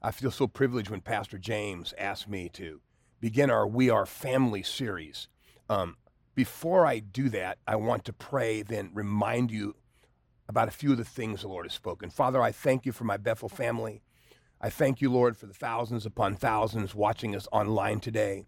I feel so privileged when Pastor James asked me to begin our We Are Family series. Um, before I do that, I want to pray, then remind you about a few of the things the Lord has spoken. Father, I thank you for my Bethel family. I thank you, Lord, for the thousands upon thousands watching us online today.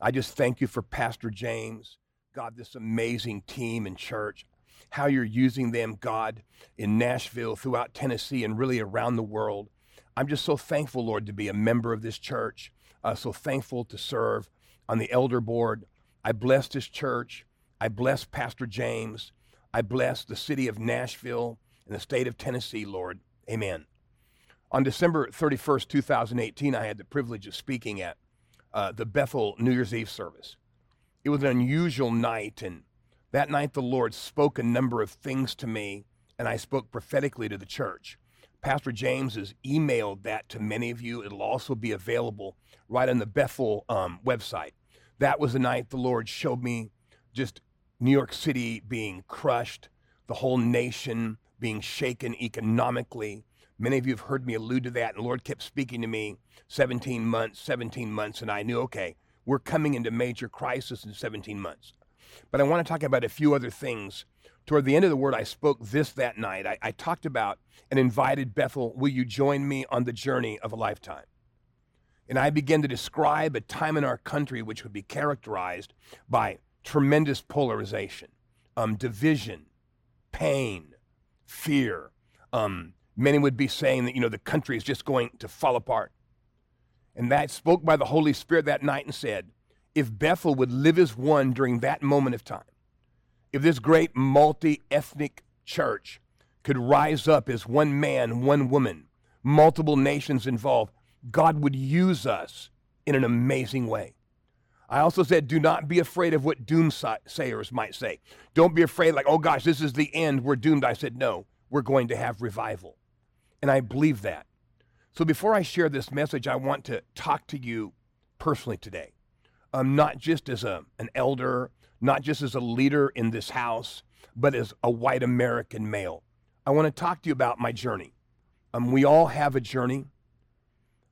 I just thank you for Pastor James, God, this amazing team and church, how you're using them, God, in Nashville, throughout Tennessee, and really around the world. I'm just so thankful, Lord, to be a member of this church, uh, so thankful to serve on the elder board. I bless this church. I bless Pastor James. I bless the city of Nashville and the state of Tennessee, Lord. Amen. On December 31st, 2018, I had the privilege of speaking at uh, the Bethel New Year's Eve service. It was an unusual night, and that night the Lord spoke a number of things to me, and I spoke prophetically to the church. Pastor James has emailed that to many of you. It'll also be available right on the Bethel um, website. That was the night the Lord showed me just New York City being crushed, the whole nation being shaken economically, Many of you have heard me allude to that, and the Lord kept speaking to me 17 months, 17 months, and I knew, okay, we're coming into major crisis in 17 months. But I want to talk about a few other things. Toward the end of the word, I spoke this that night. I, I talked about and invited Bethel, will you join me on the journey of a lifetime? And I began to describe a time in our country which would be characterized by tremendous polarization, um, division, pain, fear, um, many would be saying that, you know, the country is just going to fall apart. And that spoke by the Holy Spirit that night and said, if Bethel would live as one during that moment of time, if this great multi ethnic church could rise up as one man, one woman, multiple nations involved, God would use us in an amazing way. I also said, do not be afraid of what doomsayers might say. Don't be afraid, like, oh gosh, this is the end, we're doomed. I said, no, we're going to have revival. And I believe that. So before I share this message, I want to talk to you personally today. Um, not just as a, an elder, not just as a leader in this house, but as a white American male. I want to talk to you about my journey. Um, we all have a journey.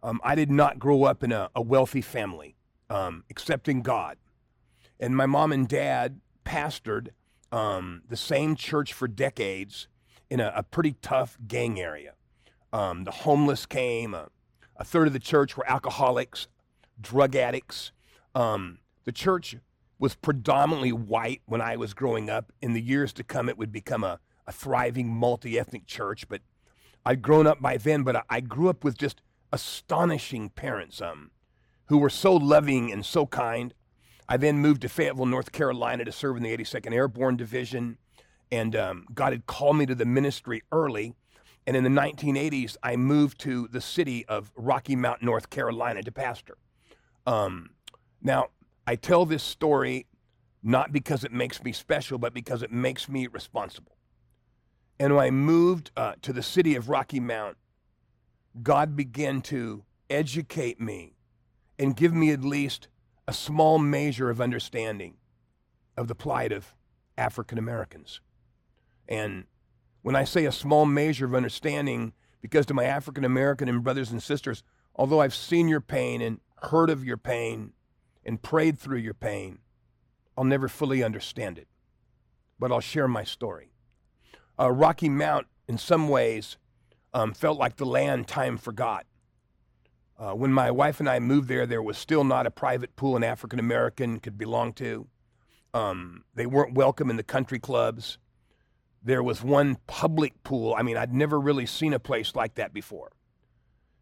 Um, I did not grow up in a, a wealthy family, um, accepting God. And my mom and dad pastored um, the same church for decades in a, a pretty tough gang area. Um, the homeless came. Uh, a third of the church were alcoholics, drug addicts. Um, the church was predominantly white when I was growing up. In the years to come, it would become a, a thriving multi ethnic church. But I'd grown up by then, but I grew up with just astonishing parents um, who were so loving and so kind. I then moved to Fayetteville, North Carolina to serve in the 82nd Airborne Division. And um, God had called me to the ministry early. And in the 1980s, I moved to the city of Rocky Mount, North Carolina to pastor. Um, now, I tell this story not because it makes me special, but because it makes me responsible. And when I moved uh, to the city of Rocky Mount, God began to educate me and give me at least a small measure of understanding of the plight of African Americans. And when I say a small measure of understanding, because to my African American and brothers and sisters, although I've seen your pain and heard of your pain and prayed through your pain, I'll never fully understand it. But I'll share my story. Uh, Rocky Mount, in some ways, um, felt like the land time forgot. Uh, when my wife and I moved there, there was still not a private pool an African American could belong to. Um, they weren't welcome in the country clubs there was one public pool. I mean, I'd never really seen a place like that before.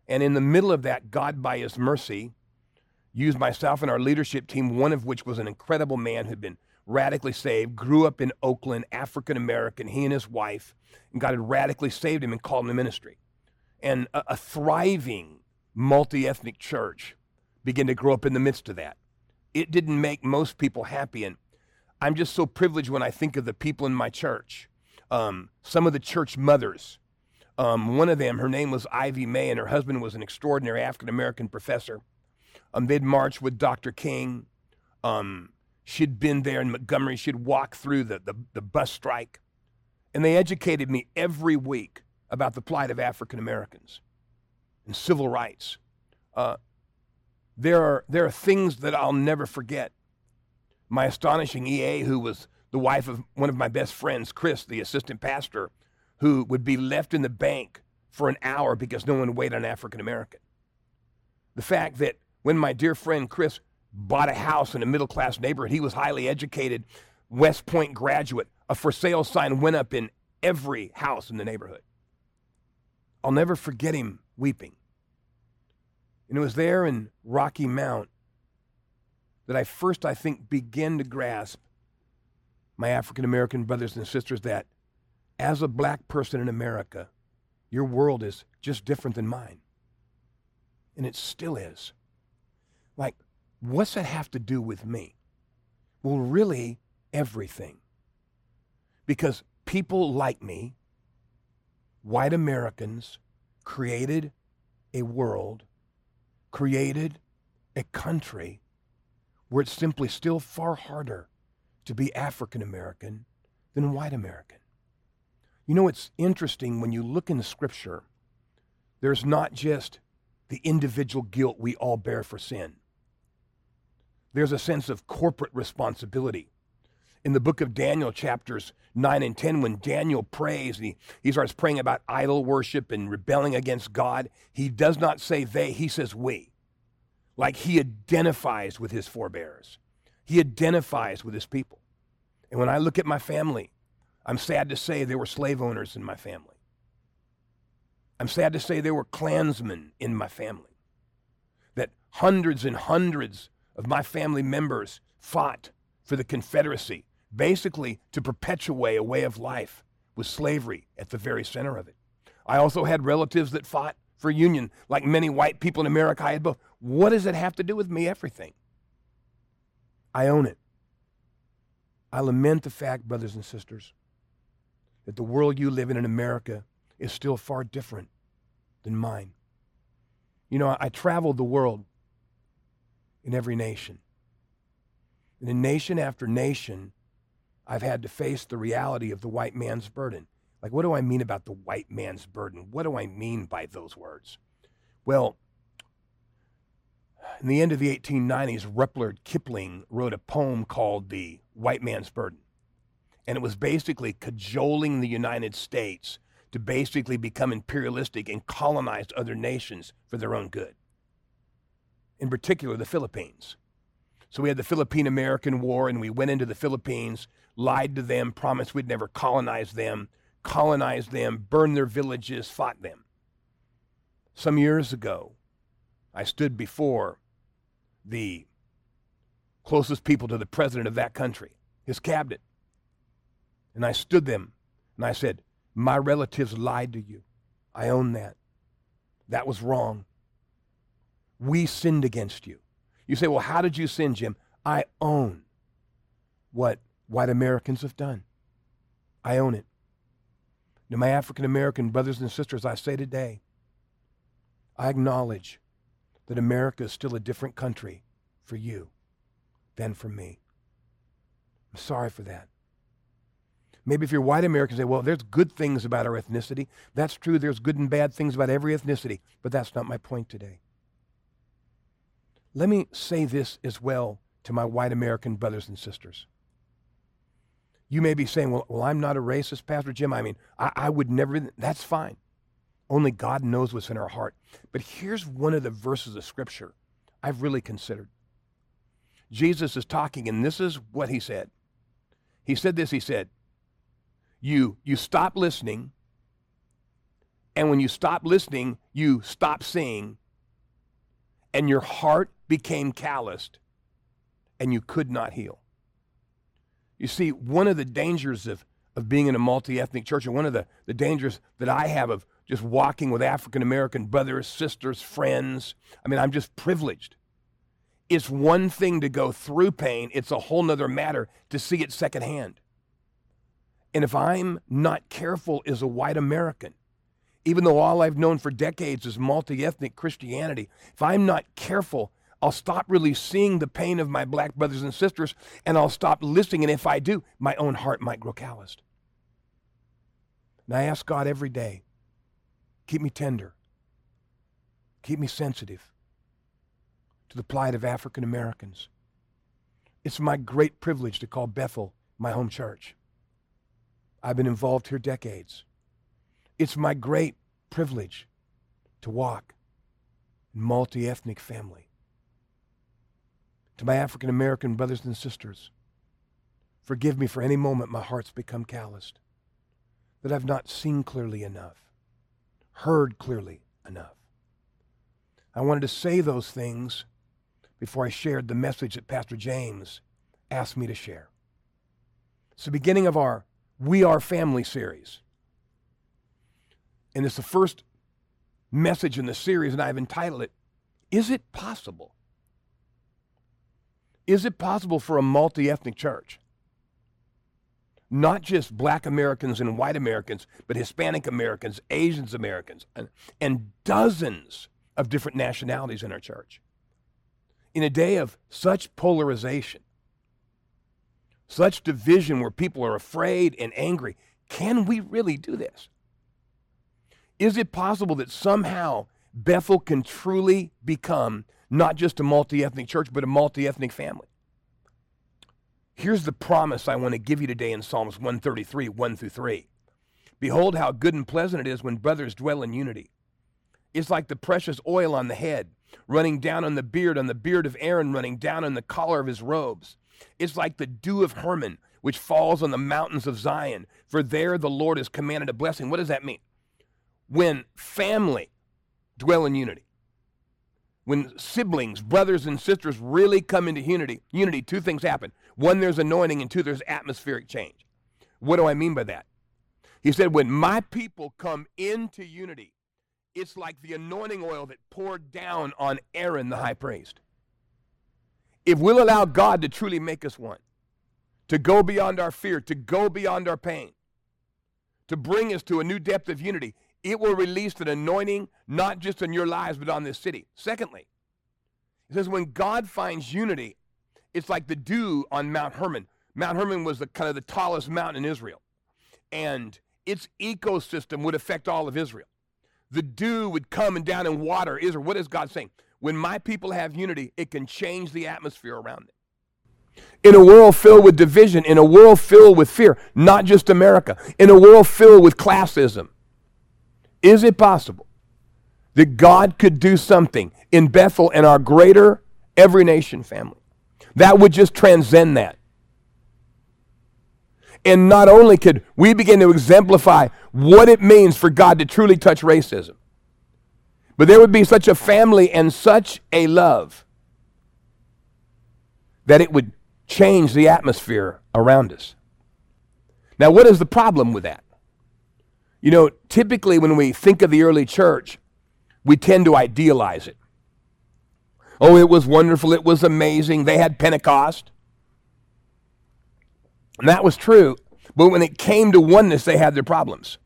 And in the middle of that, God, by His mercy, used myself and our leadership team, one of which was an incredible man who'd been radically saved, grew up in Oakland, African American, he and his wife, and God had radically saved him and called him to ministry. And a, a thriving multi ethnic church began to grow up in the midst of that. It didn't make most people happy. And I'm just so privileged when I think of the people in my church. Um, some of the church mothers. Um, one of them, her name was Ivy May, and her husband was an extraordinary African American professor. They'd marched with Dr. King. Um, she'd been there in Montgomery. She'd walk through the, the, the bus strike. And they educated me every week about the plight of African Americans and civil rights. Uh, there, are, there are things that I'll never forget. My astonishing EA, who was the wife of one of my best friends, Chris, the assistant pastor, who would be left in the bank for an hour because no one would wait on African American. The fact that when my dear friend Chris bought a house in a middle class neighborhood, he was highly educated, West Point graduate, a for sale sign went up in every house in the neighborhood. I'll never forget him weeping. And it was there in Rocky Mount that I first, I think, began to grasp my African American brothers and sisters that as a black person in America, your world is just different than mine. And it still is. Like, what's that have to do with me? Well, really, everything. Because people like me, white Americans, created a world, created a country where it's simply still far harder to be African American than white American. You know, it's interesting when you look in the scripture, there's not just the individual guilt we all bear for sin, there's a sense of corporate responsibility. In the book of Daniel, chapters 9 and 10, when Daniel prays, and he, he starts praying about idol worship and rebelling against God, he does not say they, he says we. Like he identifies with his forebears, he identifies with his people. And when I look at my family, I'm sad to say there were slave owners in my family. I'm sad to say there were Klansmen in my family. That hundreds and hundreds of my family members fought for the Confederacy, basically to perpetuate a way of life with slavery at the very center of it. I also had relatives that fought for union, like many white people in America. I had both. What does it have to do with me? Everything. I own it. I lament the fact, brothers and sisters, that the world you live in in America is still far different than mine. You know, I traveled the world in every nation. And in nation after nation, I've had to face the reality of the white man's burden. Like, what do I mean about the white man's burden? What do I mean by those words? Well, in the end of the 1890s, Rudyard Kipling wrote a poem called The White Man's Burden. And it was basically cajoling the United States to basically become imperialistic and colonize other nations for their own good. In particular, the Philippines. So we had the Philippine American War, and we went into the Philippines, lied to them, promised we'd never colonize them, colonized them, burned their villages, fought them. Some years ago, I stood before the closest people to the president of that country, his cabinet, and I stood them and I said, My relatives lied to you. I own that. That was wrong. We sinned against you. You say, well, how did you sin, Jim? I own what white Americans have done. I own it. To my African American brothers and sisters, I say today, I acknowledge that America is still a different country for you than for me. I'm sorry for that. Maybe if you're white American, say, well, there's good things about our ethnicity. That's true. There's good and bad things about every ethnicity, but that's not my point today. Let me say this as well to my white American brothers and sisters. You may be saying, well, well I'm not a racist, Pastor Jim. I mean, I, I would never, that's fine. Only God knows what's in our heart. But here's one of the verses of Scripture I've really considered. Jesus is talking, and this is what he said. He said this, he said, You you stop listening, and when you stop listening, you stop seeing, and your heart became calloused and you could not heal. You see, one of the dangers of, of being in a multi ethnic church, and one of the, the dangers that I have of just walking with African American brothers, sisters, friends, I mean, I'm just privileged. It's one thing to go through pain, it's a whole nother matter to see it secondhand. And if I'm not careful as a white American, even though all I've known for decades is multi ethnic Christianity, if I'm not careful, I'll stop really seeing the pain of my black brothers and sisters and I'll stop listening. And if I do, my own heart might grow calloused. And I ask God every day keep me tender, keep me sensitive to the plight of African Americans. It's my great privilege to call Bethel my home church. I've been involved here decades. It's my great privilege to walk in multi ethnic family. To my African American brothers and sisters, forgive me for any moment my heart's become calloused, that I've not seen clearly enough, heard clearly enough. I wanted to say those things before I shared the message that Pastor James asked me to share. It's the beginning of our We Are Family series. And it's the first message in the series, and I've entitled it, Is It Possible? Is it possible for a multi ethnic church? Not just black Americans and white Americans, but Hispanic Americans, Asians Americans, and, and dozens of different nationalities in our church in a day of such polarization, such division where people are afraid and angry, can we really do this? Is it possible that somehow Bethel can truly become not just a multi ethnic church, but a multi ethnic family? Here's the promise I want to give you today in Psalms 133, 1 through 3. Behold, how good and pleasant it is when brothers dwell in unity. It's like the precious oil on the head running down on the beard, on the beard of Aaron, running down on the collar of his robes. It's like the dew of Hermon, which falls on the mountains of Zion, for there the Lord has commanded a blessing. What does that mean? When family dwell in unity, when siblings, brothers and sisters really come into unity, unity, two things happen. One, there's anointing, and two, there's atmospheric change. What do I mean by that? He said, when my people come into unity, it's like the anointing oil that poured down on Aaron the high priest. If we'll allow God to truly make us one, to go beyond our fear, to go beyond our pain, to bring us to a new depth of unity, it will release an anointing not just on your lives, but on this city. Secondly, it says when God finds unity, it's like the dew on Mount Hermon. Mount Hermon was the kind of the tallest mountain in Israel. And its ecosystem would affect all of Israel the dew would come and down and water Israel. What is God saying? When my people have unity, it can change the atmosphere around them. In a world filled with division, in a world filled with fear, not just America, in a world filled with classism, is it possible that God could do something in Bethel and our greater every nation family that would just transcend that? And not only could we begin to exemplify what it means for God to truly touch racism, but there would be such a family and such a love that it would change the atmosphere around us. Now, what is the problem with that? You know, typically when we think of the early church, we tend to idealize it. Oh, it was wonderful. It was amazing. They had Pentecost. And that was true. But when it came to oneness, they had their problems.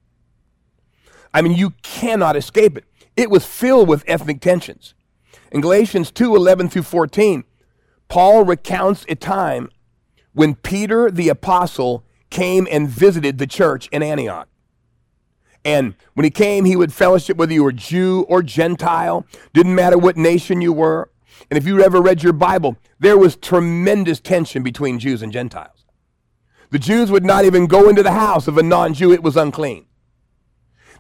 I mean, you cannot escape it. It was filled with ethnic tensions. In Galatians 2 11 through 14, Paul recounts a time when Peter the apostle came and visited the church in Antioch. And when he came, he would fellowship whether you were Jew or Gentile, didn't matter what nation you were. And if you ever read your Bible, there was tremendous tension between Jews and Gentiles. The Jews would not even go into the house of a non Jew, it was unclean.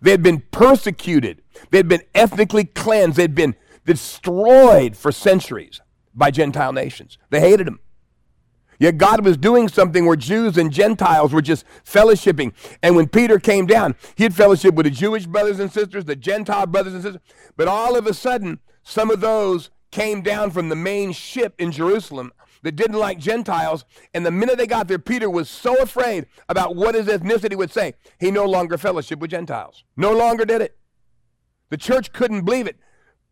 They had been persecuted, they had been ethnically cleansed, they had been destroyed for centuries by Gentile nations. They hated them. Yet God was doing something where Jews and Gentiles were just fellowshipping. And when Peter came down, he had fellowship with the Jewish brothers and sisters, the Gentile brothers and sisters. But all of a sudden, some of those came down from the main ship in Jerusalem that didn't like Gentiles. And the minute they got there, Peter was so afraid about what his ethnicity would say, he no longer fellowship with Gentiles. No longer did it. The church couldn't believe it.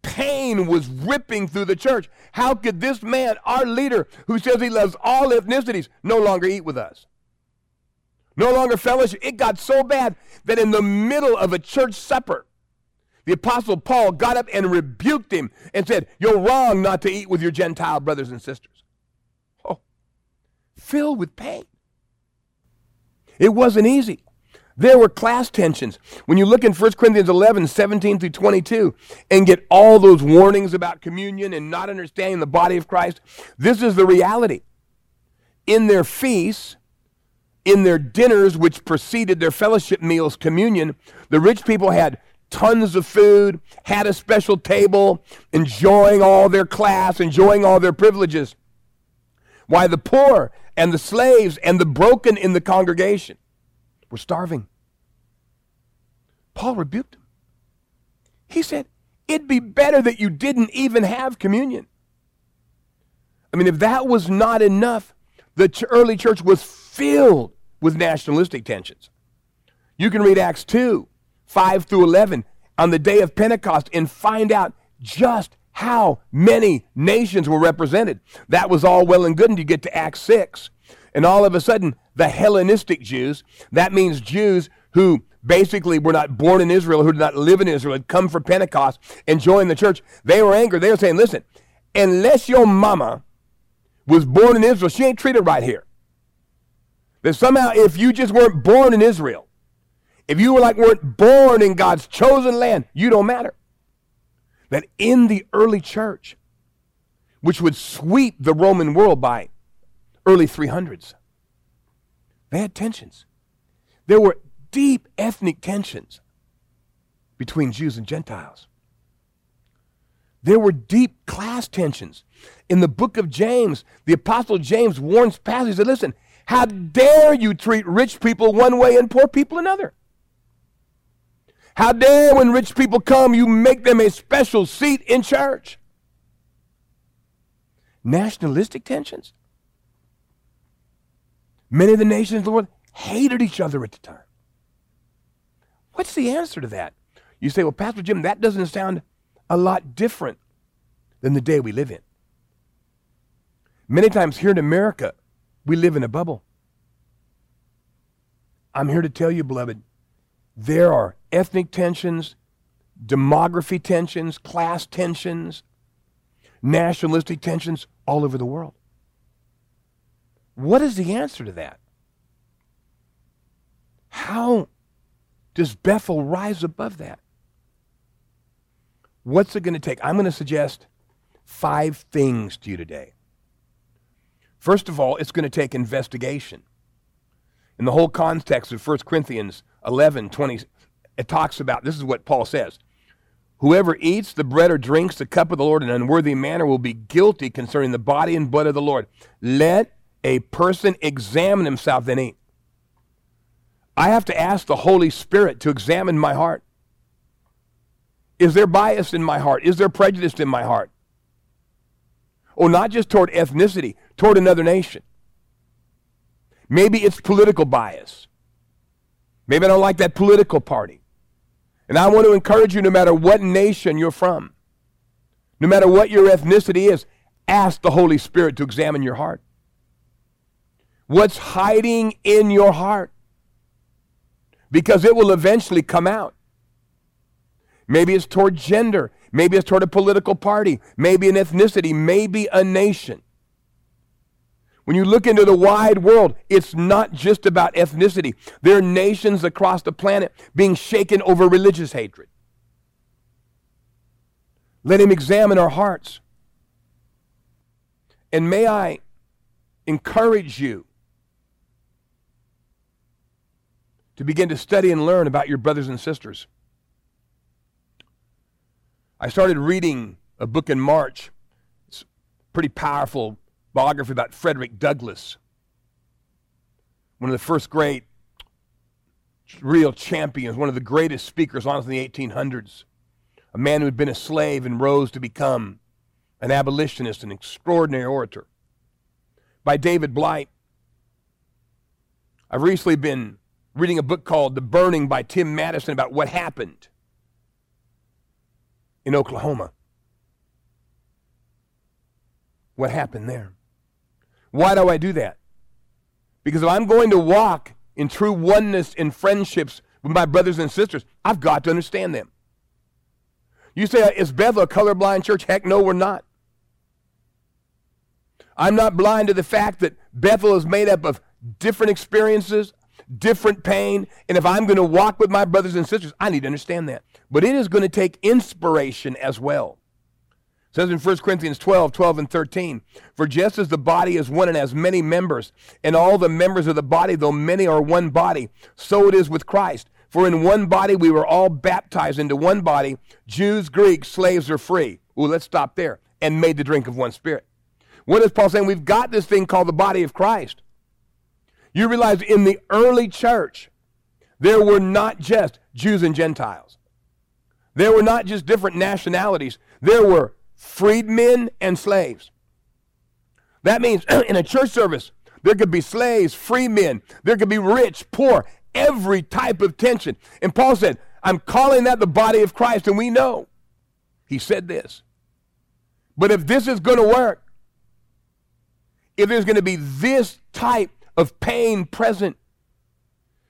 Pain was ripping through the church. How could this man, our leader, who says he loves all ethnicities, no longer eat with us? No longer fellowship. It got so bad that in the middle of a church supper, the Apostle Paul got up and rebuked him and said, You're wrong not to eat with your Gentile brothers and sisters. Oh, filled with pain. It wasn't easy. There were class tensions. When you look in 1 Corinthians 11, 17 through 22, and get all those warnings about communion and not understanding the body of Christ, this is the reality. In their feasts, in their dinners, which preceded their fellowship meals, communion, the rich people had tons of food, had a special table, enjoying all their class, enjoying all their privileges. Why the poor and the slaves and the broken in the congregation were starving. Paul rebuked him. He said, It'd be better that you didn't even have communion. I mean, if that was not enough, the early church was filled with nationalistic tensions. You can read Acts 2 5 through 11 on the day of Pentecost and find out just how many nations were represented. That was all well and good until you get to Acts 6. And all of a sudden, the Hellenistic Jews, that means Jews who basically were not born in Israel, who did not live in Israel, had come for Pentecost and joined the church, they were angry. They were saying, listen, unless your mama was born in Israel, she ain't treated right here. That somehow, if you just weren't born in Israel, if you were like weren't born in God's chosen land, you don't matter. That in the early church, which would sweep the Roman world by early 300s, they had tensions. There were deep ethnic tensions between Jews and Gentiles. There were deep class tensions. In the book of James, the Apostle James warns pastors that listen, how dare you treat rich people one way and poor people another? How dare when rich people come, you make them a special seat in church? Nationalistic tensions. Many of the nations of the world hated each other at the time. What's the answer to that? You say, well, Pastor Jim, that doesn't sound a lot different than the day we live in. Many times here in America, we live in a bubble. I'm here to tell you, beloved, there are ethnic tensions, demography tensions, class tensions, nationalistic tensions all over the world. What is the answer to that? How does Bethel rise above that? What's it going to take? I'm going to suggest five things to you today. First of all, it's going to take investigation. In the whole context of 1 Corinthians 11 20, it talks about this is what Paul says Whoever eats the bread or drinks the cup of the Lord in an unworthy manner will be guilty concerning the body and blood of the Lord. Let a person examine himself, then eat. I have to ask the Holy Spirit to examine my heart. Is there bias in my heart? Is there prejudice in my heart? Or not just toward ethnicity, toward another nation. Maybe it's political bias. Maybe I don't like that political party. And I want to encourage you no matter what nation you're from, no matter what your ethnicity is, ask the Holy Spirit to examine your heart. What's hiding in your heart? because it will eventually come out. Maybe it's toward gender. Maybe it's toward a political party. Maybe an ethnicity. Maybe a nation. When you look into the wide world, it's not just about ethnicity. There are nations across the planet being shaken over religious hatred. Let Him examine our hearts. And may I encourage you to begin to study and learn about your brothers and sisters. I started reading a book in March. It's a pretty powerful biography about Frederick Douglass, one of the first great real champions, one of the greatest speakers on in the 1800s, a man who had been a slave and rose to become an abolitionist, an extraordinary orator. By David Blight. I've recently been reading a book called The Burning by Tim Madigan about what happened in Oklahoma. what happened there. Why do I do that? Because if I'm going to walk in true oneness in friendships with my brothers and sisters, I've got to understand them. You say, is Bethel a colorblind church? Heck no, we're not. I'm not blind to the fact that Bethel is made up of different experiences, different pain, and if I'm going to walk with my brothers and sisters, I need to understand that. But it is going to take inspiration as well. It says in 1 Corinthians 12, 12 and 13, For just as the body is one and has many members, and all the members of the body, though many are one body, so it is with Christ. For in one body we were all baptized into one body, Jews, Greeks, slaves, or free. Ooh, let's stop there. And made to drink of one spirit. What is Paul saying? We've got this thing called the body of Christ. You realize in the early church, there were not just Jews and Gentiles. There were not just different nationalities. There were freedmen and slaves. That means in a church service, there could be slaves, free men, there could be rich, poor, every type of tension. And Paul said, I'm calling that the body of Christ, and we know. He said this. But if this is going to work, if there's going to be this type of pain present,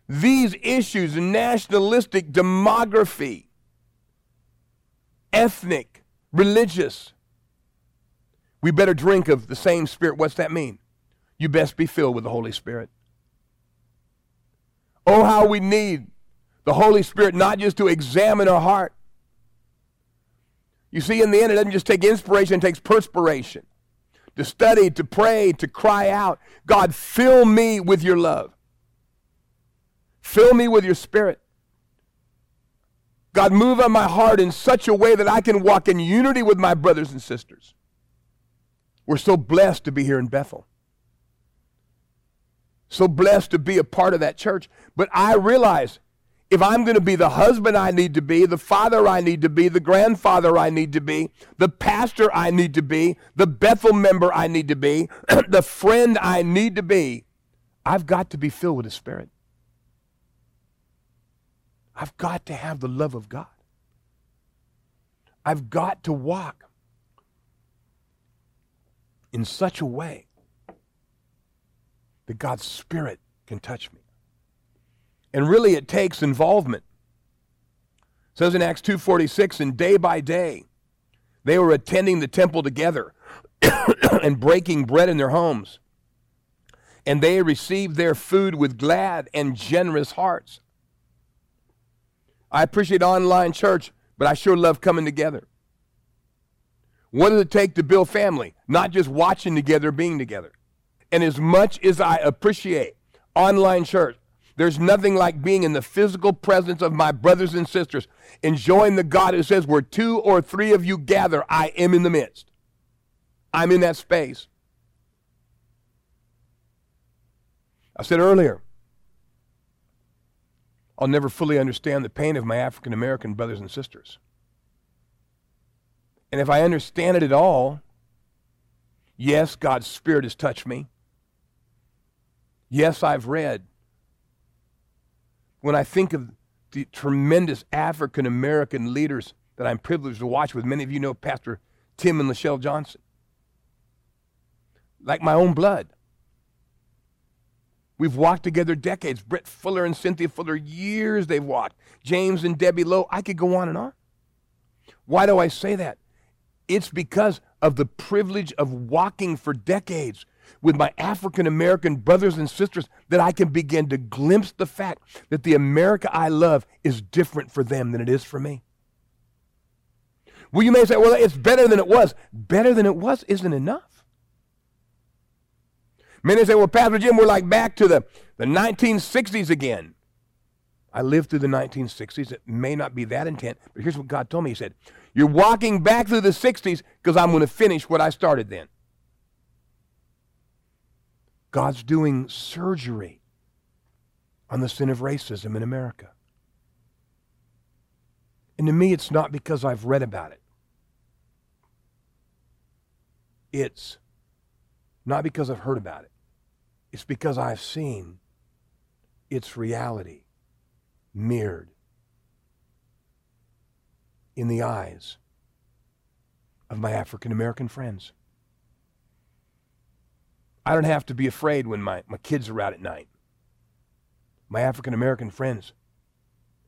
these issues, nationalistic demography, ethnic, religious, we better drink of the same Spirit. What's that mean? You best be filled with the Holy Spirit. Oh, how we need the Holy Spirit not just to examine our heart. You see, in the end, it doesn't just take inspiration, it takes perspiration to study, to pray, to cry out, God, fill me with your love. Fill me with your spirit. God, move on my heart in such a way that I can walk in unity with my brothers and sisters. We're so blessed to be here in Bethel. So blessed to be a part of that church. But I realize if I'm going to be the husband I need to be, the father I need to be, the grandfather I need to be, the pastor I need to be, the Bethel member I need to be, the friend I need to be, I've got to be filled with the Spirit. I've got to have the love of God. I've got to walk in such a way that God's Spirit can touch me. And really it takes involvement. It says in Acts 2:46 and day by day they were attending the temple together and breaking bread in their homes. And they received their food with glad and generous hearts. I appreciate online church, but I sure love coming together. What does it take to build family? Not just watching together, being together. And as much as I appreciate online church, there's nothing like being in the physical presence of my brothers and sisters, enjoying the God who says, Where two or three of you gather, I am in the midst. I'm in that space. I said earlier, I'll never fully understand the pain of my African American brothers and sisters. And if I understand it at all, yes, God's Spirit has touched me. Yes, I've read when I think of the tremendous African American leaders that I'm privileged to watch with, many of you know Pastor Tim and Lachelle Johnson, like my own blood. We've walked together decades. Brett Fuller and Cynthia Fuller, years they've walked. James and Debbie Lowe, I could go on and on. Why do I say that? It's because of the privilege of walking for decades with my African American brothers and sisters that I can begin to glimpse the fact that the America I love is different for them than it is for me. Well, you may say, well, it's better than it was. Better than it was isn't enough. Many say, well, Pastor Jim, we're like back to the, the 1960s again. I lived through the 1960s. It may not be that intent, but here's what God told me. He said, You're walking back through the 60s because I'm going to finish what I started then. God's doing surgery on the sin of racism in America. And to me, it's not because I've read about it. It's not because I've heard about it. It's because I've seen its reality mirrored in the eyes of my African American friends. I don't have to be afraid when my, my kids are out at night. My African American friends,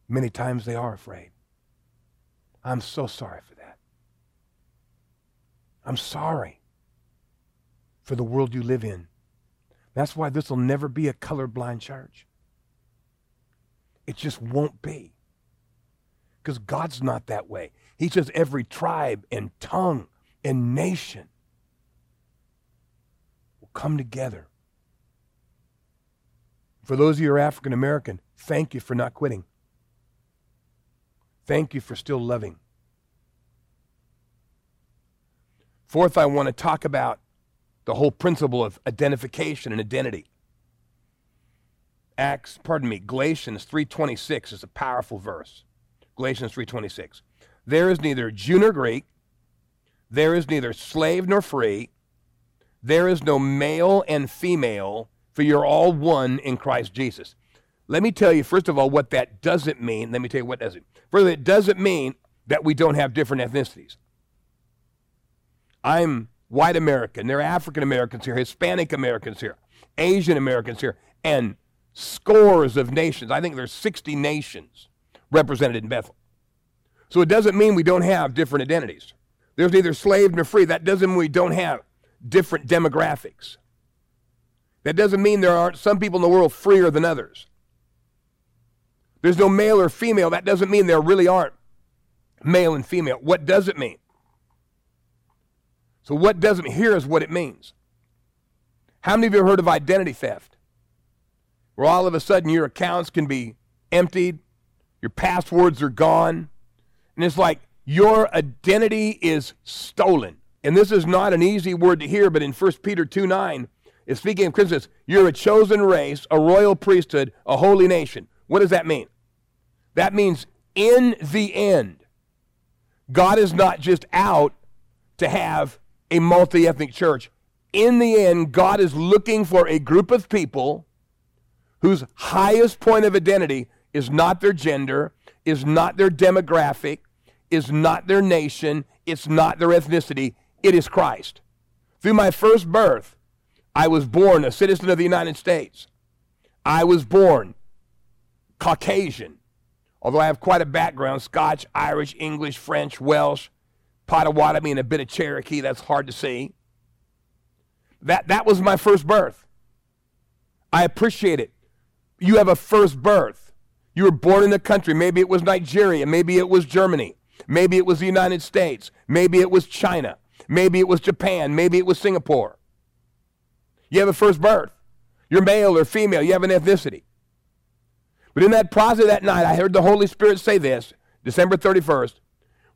many times they are afraid. I'm so sorry for that. I'm sorry for the world you live in. That's why this will never be a colorblind church. It just won't be. Because God's not that way. He says every tribe and tongue and nation come together. For those of you who are African American, thank you for not quitting. Thank you for still loving. Fourth, I want to talk about the whole principle of identification and identity. Acts, pardon me, Galatians 3:26 is a powerful verse. Galatians 3:26. There is neither Jew nor Greek, there is neither slave nor free, there is no male and female, for you're all one in Christ Jesus. Let me tell you, first of all, what that doesn't mean. Let me tell you what does it. Further, it doesn't mean that we don't have different ethnicities. I'm white American. There are African Americans here, Hispanic Americans here, Asian Americans here, and scores of nations. I think there's 60 nations represented in Bethel. So it doesn't mean we don't have different identities. There's neither slave nor free. That doesn't mean we don't have different demographics. That doesn't mean there aren't some people in the world freer than others. There's no male or female. That doesn't mean there really aren't male and female. What does it mean? So, what doesn't? Here is what it means. How many of you have heard of identity theft? Where all of a sudden your accounts can be emptied, your passwords are gone, and it's like your identity is stolen. And this is not an easy word to hear, but in 1 Peter 2 9, it's speaking of Christians, you're a chosen race, a royal priesthood, a holy nation. What does that mean? That means in the end, God is not just out to have a multi ethnic church. In the end, God is looking for a group of people whose highest point of identity is not their gender, is not their demographic, is not their nation, it's not their ethnicity, it is Christ. Through my first birth, I was born a citizen of the United States. I was born Caucasian, although I have quite a background Scotch, Irish, English, French, Welsh, Potawatomi, and a bit of Cherokee. That's hard to see. That, that was my first birth. I appreciate it. You have a first birth. You were born in a country. Maybe it was Nigeria. Maybe it was Germany. Maybe it was the United States. Maybe it was China. Maybe it was Japan. Maybe it was Singapore. You have a first birth. You're male or female. You have an ethnicity. But in that process that night, I heard the Holy Spirit say this, December 31st,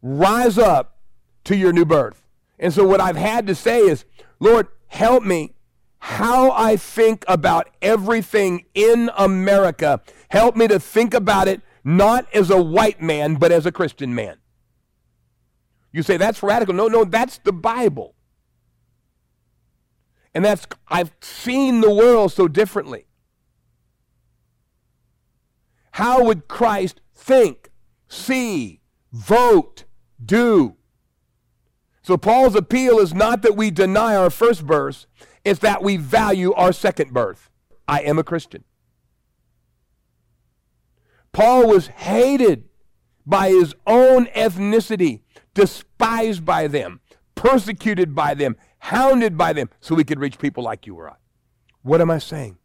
rise up to your new birth. And so what I've had to say is, Lord, help me how I think about everything in America. Help me to think about it not as a white man, but as a Christian man. You say that's radical. No, no, that's the Bible. And that's, I've seen the world so differently. How would Christ think, see, vote, do? So Paul's appeal is not that we deny our first birth, it's that we value our second birth. I am a Christian. Paul was hated by his own ethnicity, despised by them, persecuted by them, hounded by them, so we could reach people like you or I. What am I saying?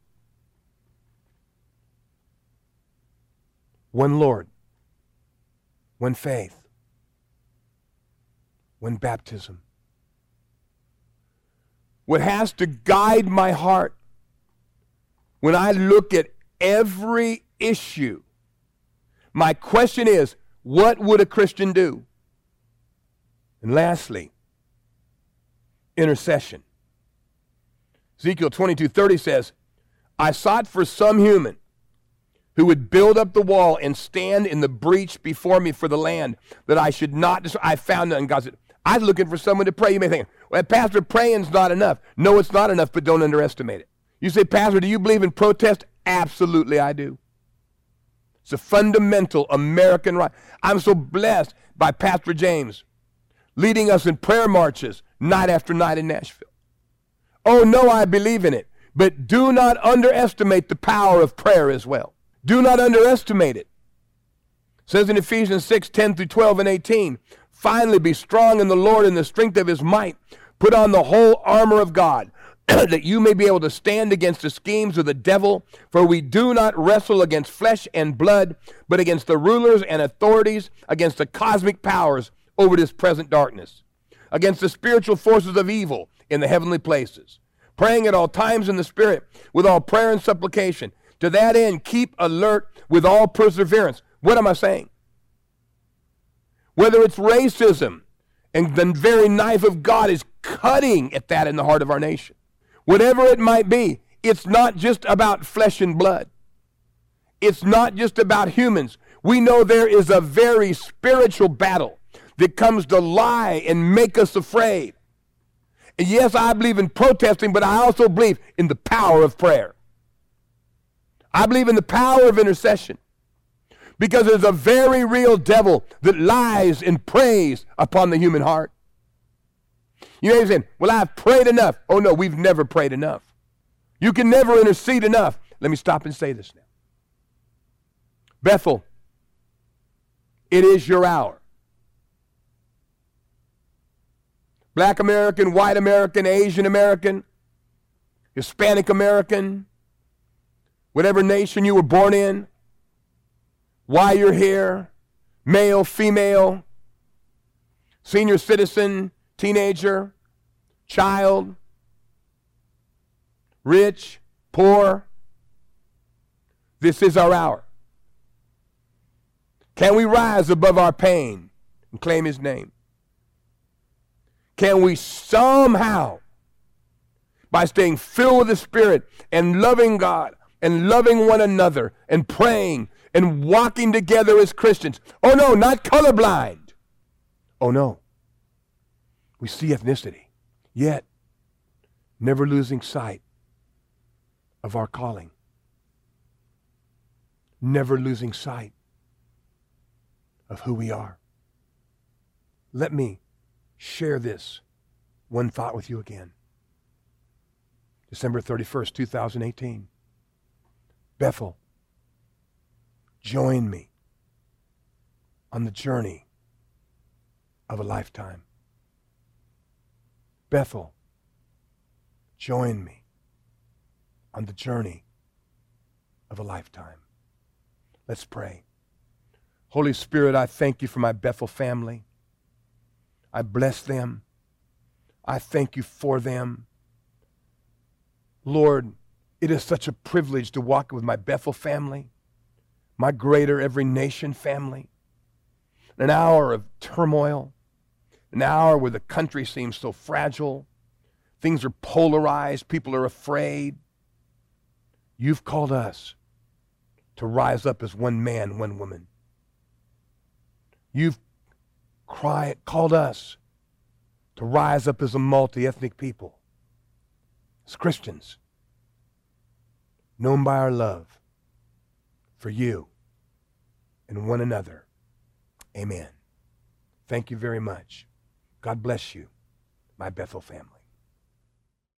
One Lord, one faith, one baptism. What has to guide my heart when I look at every issue, my question is what would a Christian do? And lastly, intercession. Ezekiel 22 30 says, I sought for some human who would build up the wall and stand in the breach before me for the land that I should not destroy. I found none. God said, I was looking for someone to pray. You may think, well, Pastor, praying's not enough. No, it's not enough, but don't underestimate it. You say, Pastor, do you believe in protest? Absolutely, I do. It's a fundamental American right. I'm so blessed by Pastor James leading us in prayer marches night after night in Nashville. Oh, no, I believe in it. But do not underestimate the power of prayer as well. Do not underestimate it. it says in Ephesians 6 10 through 12 and 18, finally be strong in the Lord in the strength of his might. Put on the whole armor of God, that you may be able to stand against the schemes of the devil. For we do not wrestle against flesh and blood, but against the rulers and authorities, against the cosmic powers over this present darkness, against the spiritual forces of evil in the heavenly places. Praying at all times in the Spirit, with all prayer and supplication. To that end, keep alert with all perseverance. What am I saying? Whether it's racism, and the very knife of God is cutting at that in the heart of our nation. Whatever it might be, it's not just about flesh and blood. It's not just about humans. We know there is a very spiritual battle that comes to lie and make us afraid. And yes, I believe in protesting, but I also believe in the power of prayer. I believe in the power of intercession because there's a very real devil that lies and preys upon the human heart. You know what I'm saying? Well, I've prayed enough. Oh, no, we've never prayed enough. You can never intercede enough. Let me stop and say this now. Bethel, it is your hour. Black American, white American, Asian American, Hispanic American, whatever nation you were born in, why you're here, male, female, senior citizen, teenager, child, rich, poor. This is our hour. Can we rise above our pain and claim his name? Can we somehow, by staying filled with the Spirit and loving God and loving one another and praying and walking together as Christians. Oh no, not colorblind. Oh no. We see ethnicity, yet never losing sight of our calling. Never losing sight of who we are. Let me share this one thought with you again. December 31st, 2018. Bethel, join me on the journey of a lifetime. Bethel, join me on the journey of a lifetime. Let's pray. Holy Spirit, I thank you for my Bethel family. I bless them. I thank you for them. Lord, it is such a privilege to walk with my Bethel family my greater every nation family. An hour of turmoil, an hour where the country seems so fragile, things are polarized, people are afraid. You've called us to rise up as one man, one woman. You've cry, called us to rise up as a multi ethnic people, as Christians, known by our love for you and one another. Amen. Thank you very much. God bless you, my Bethel family.